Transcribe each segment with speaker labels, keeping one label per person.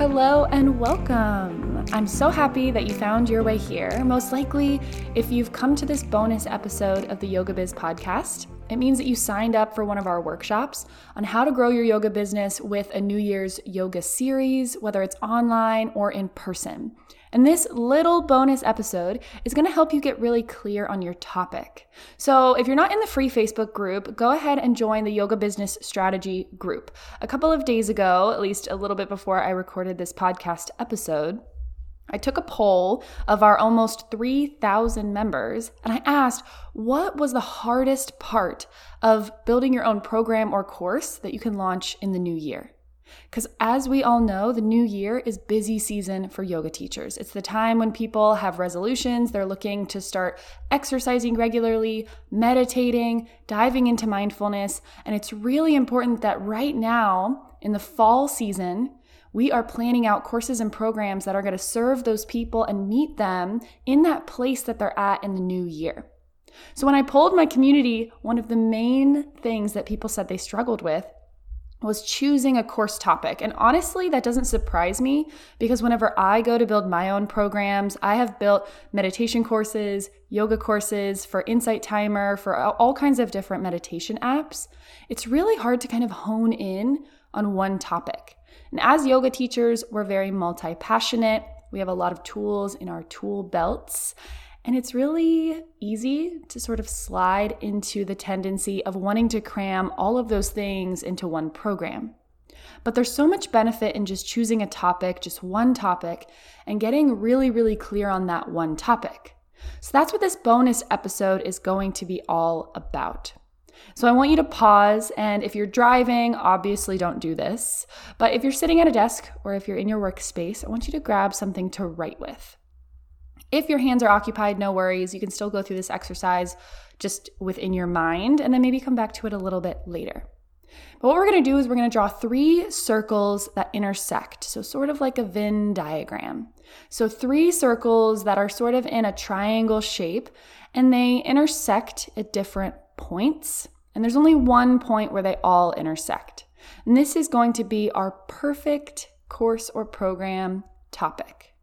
Speaker 1: Hello and welcome. I'm so happy that you found your way here. Most likely, if you've come to this bonus episode of the Yoga Biz podcast, it means that you signed up for one of our workshops on how to grow your yoga business with a New Year's yoga series, whether it's online or in person. And this little bonus episode is going to help you get really clear on your topic. So, if you're not in the free Facebook group, go ahead and join the Yoga Business Strategy group. A couple of days ago, at least a little bit before I recorded this podcast episode, I took a poll of our almost 3,000 members and I asked, what was the hardest part of building your own program or course that you can launch in the new year? Because as we all know, the new year is busy season for yoga teachers. It's the time when people have resolutions, they're looking to start exercising regularly, meditating, diving into mindfulness, and it's really important that right now in the fall season, we are planning out courses and programs that are going to serve those people and meet them in that place that they're at in the new year. So, when I polled my community, one of the main things that people said they struggled with was choosing a course topic. And honestly, that doesn't surprise me because whenever I go to build my own programs, I have built meditation courses, yoga courses for Insight Timer, for all kinds of different meditation apps. It's really hard to kind of hone in on one topic. And as yoga teachers, we're very multi passionate. We have a lot of tools in our tool belts. And it's really easy to sort of slide into the tendency of wanting to cram all of those things into one program. But there's so much benefit in just choosing a topic, just one topic, and getting really, really clear on that one topic. So that's what this bonus episode is going to be all about. So I want you to pause, and if you're driving, obviously don't do this. But if you're sitting at a desk or if you're in your workspace, I want you to grab something to write with. If your hands are occupied, no worries. You can still go through this exercise just within your mind and then maybe come back to it a little bit later. But what we're going to do is we're going to draw three circles that intersect. So, sort of like a Venn diagram. So, three circles that are sort of in a triangle shape and they intersect at different points. And there's only one point where they all intersect. And this is going to be our perfect course or program topic.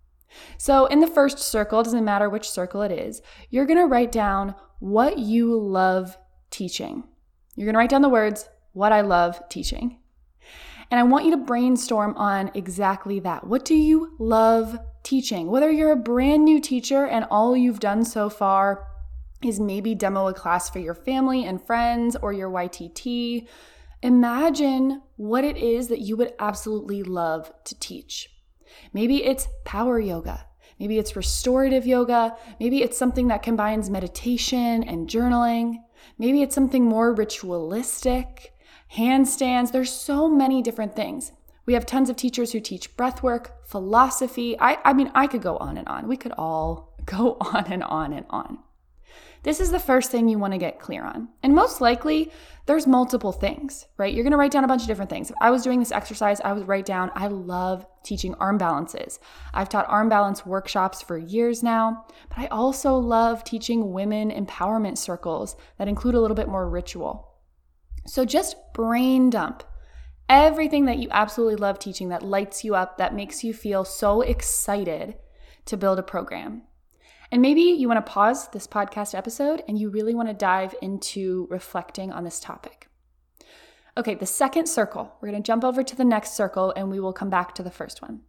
Speaker 1: So, in the first circle, doesn't matter which circle it is, you're going to write down what you love teaching. You're going to write down the words, what I love teaching. And I want you to brainstorm on exactly that. What do you love teaching? Whether you're a brand new teacher and all you've done so far is maybe demo a class for your family and friends or your YTT, imagine what it is that you would absolutely love to teach. Maybe it's power yoga. Maybe it's restorative yoga. Maybe it's something that combines meditation and journaling. Maybe it's something more ritualistic, handstands. There's so many different things. We have tons of teachers who teach breath work, philosophy. I, I mean, I could go on and on. We could all go on and on and on. This is the first thing you want to get clear on. And most likely, there's multiple things, right? You're going to write down a bunch of different things. If I was doing this exercise, I would write down, I love teaching arm balances. I've taught arm balance workshops for years now, but I also love teaching women empowerment circles that include a little bit more ritual. So just brain dump everything that you absolutely love teaching that lights you up, that makes you feel so excited to build a program. And maybe you want to pause this podcast episode and you really want to dive into reflecting on this topic. Okay, the second circle, we're going to jump over to the next circle and we will come back to the first one.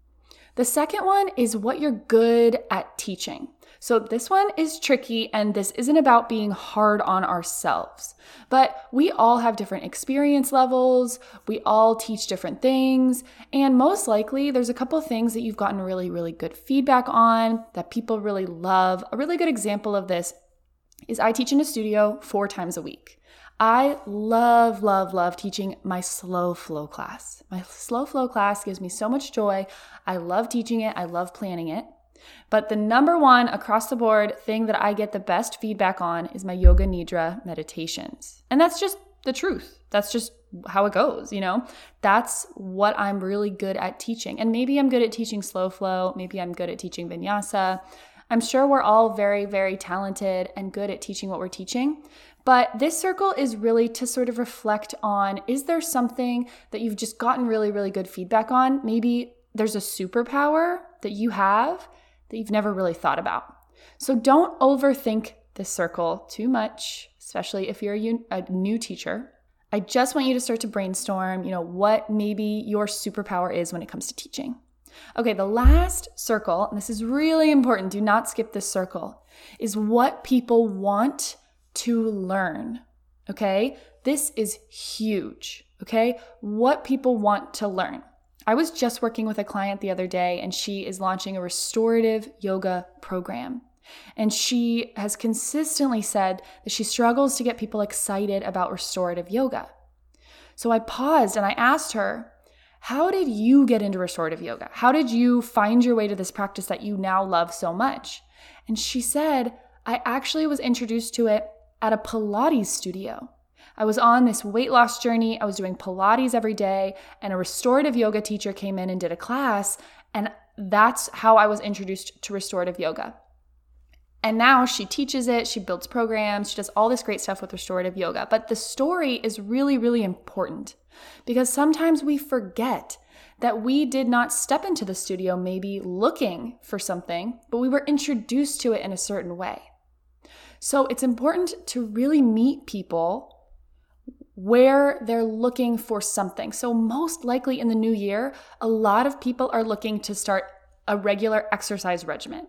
Speaker 1: The second one is what you're good at teaching. So, this one is tricky, and this isn't about being hard on ourselves. But we all have different experience levels, we all teach different things, and most likely there's a couple things that you've gotten really, really good feedback on that people really love. A really good example of this is I teach in a studio four times a week. I love, love, love teaching my slow flow class. My slow flow class gives me so much joy. I love teaching it, I love planning it. But the number one across the board thing that I get the best feedback on is my yoga nidra meditations. And that's just the truth. That's just how it goes, you know? That's what I'm really good at teaching. And maybe I'm good at teaching slow flow, maybe I'm good at teaching vinyasa. I'm sure we're all very, very talented and good at teaching what we're teaching. But this circle is really to sort of reflect on is there something that you've just gotten really, really good feedback on? Maybe there's a superpower that you have that you've never really thought about. So don't overthink this circle too much, especially if you're a, new teacher. I just want you to start to brainstorm, you know, what maybe your superpower is when it comes to teaching. Okay, the last circle, and this is really important, do not skip this circle, is what people want to learn. Okay, this is huge. Okay, what people want to learn. I was just working with a client the other day, and she is launching a restorative yoga program. And she has consistently said that she struggles to get people excited about restorative yoga. So I paused and I asked her, How did you get into restorative yoga? How did you find your way to this practice that you now love so much? And she said, I actually was introduced to it at a Pilates studio. I was on this weight loss journey. I was doing Pilates every day, and a restorative yoga teacher came in and did a class. And that's how I was introduced to restorative yoga. And now she teaches it, she builds programs, she does all this great stuff with restorative yoga. But the story is really, really important because sometimes we forget that we did not step into the studio maybe looking for something, but we were introduced to it in a certain way. So it's important to really meet people where they're looking for something. So, most likely in the new year, a lot of people are looking to start a regular exercise regimen.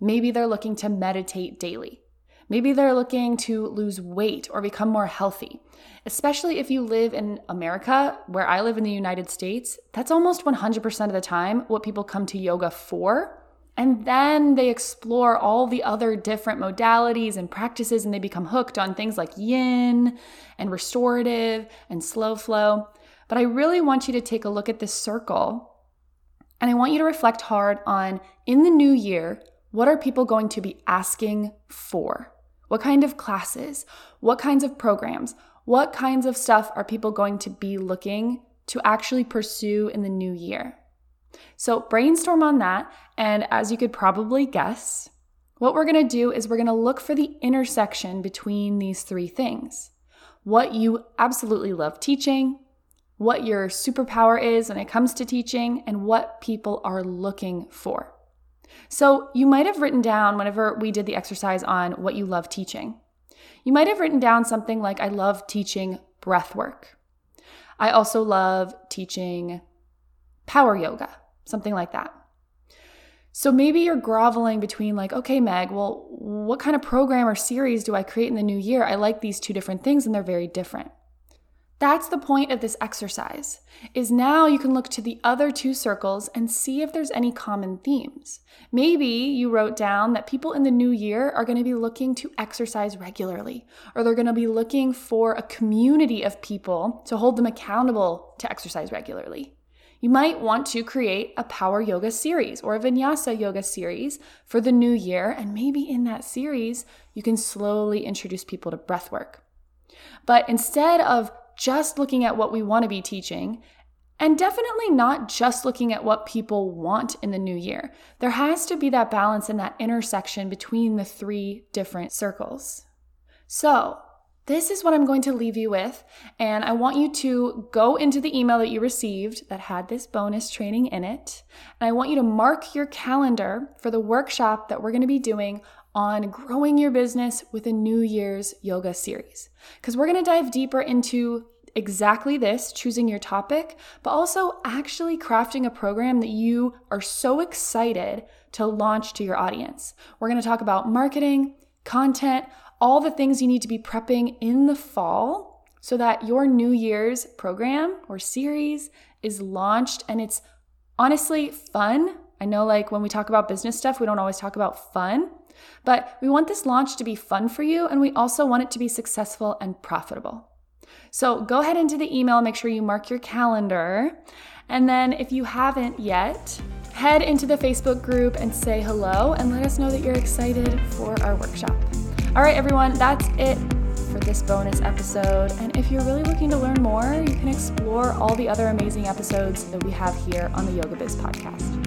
Speaker 1: Maybe they're looking to meditate daily. Maybe they're looking to lose weight or become more healthy. Especially if you live in America, where I live in the United States, that's almost 100% of the time what people come to yoga for. And then they explore all the other different modalities and practices, and they become hooked on things like yin and restorative and slow flow. But I really want you to take a look at this circle and I want you to reflect hard on in the new year, what are people going to be asking for? What kind of classes? What kinds of programs? What kinds of stuff are people going to be looking to actually pursue in the new year? So brainstorm on that. And as you could probably guess, what we're going to do is we're going to look for the intersection between these three things what you absolutely love teaching, what your superpower is when it comes to teaching, and what people are looking for. So you might have written down whenever we did the exercise on what you love teaching. You might have written down something like, I love teaching breath work. I also love teaching power yoga, something like that. So maybe you're groveling between, like, okay, Meg, well, what kind of program or series do I create in the new year? I like these two different things and they're very different. That's the point of this exercise. Is now you can look to the other two circles and see if there's any common themes. Maybe you wrote down that people in the new year are going to be looking to exercise regularly or they're going to be looking for a community of people to hold them accountable to exercise regularly. You might want to create a power yoga series or a vinyasa yoga series for the new year and maybe in that series you can slowly introduce people to breath work. But instead of just looking at what we want to be teaching and definitely not just looking at what people want in the new year. There has to be that balance and that intersection between the three different circles. So, this is what I'm going to leave you with. And I want you to go into the email that you received that had this bonus training in it. And I want you to mark your calendar for the workshop that we're going to be doing on growing your business with a New Year's yoga series. Because we're going to dive deeper into exactly this, choosing your topic, but also actually crafting a program that you are so excited to launch to your audience. We're going to talk about marketing, content, all the things you need to be prepping in the fall so that your New Year's program or series is launched and it's honestly fun. I know, like, when we talk about business stuff, we don't always talk about fun, but we want this launch to be fun for you and we also want it to be successful and profitable. So go ahead into the email, make sure you mark your calendar. And then if you haven't yet, head into the Facebook group and say hello and let us know that you're excited for our workshop. All right, everyone, that's it for this bonus episode. And if you're really looking to learn more, you can explore all the other amazing episodes that we have here on the Yoga Biz podcast.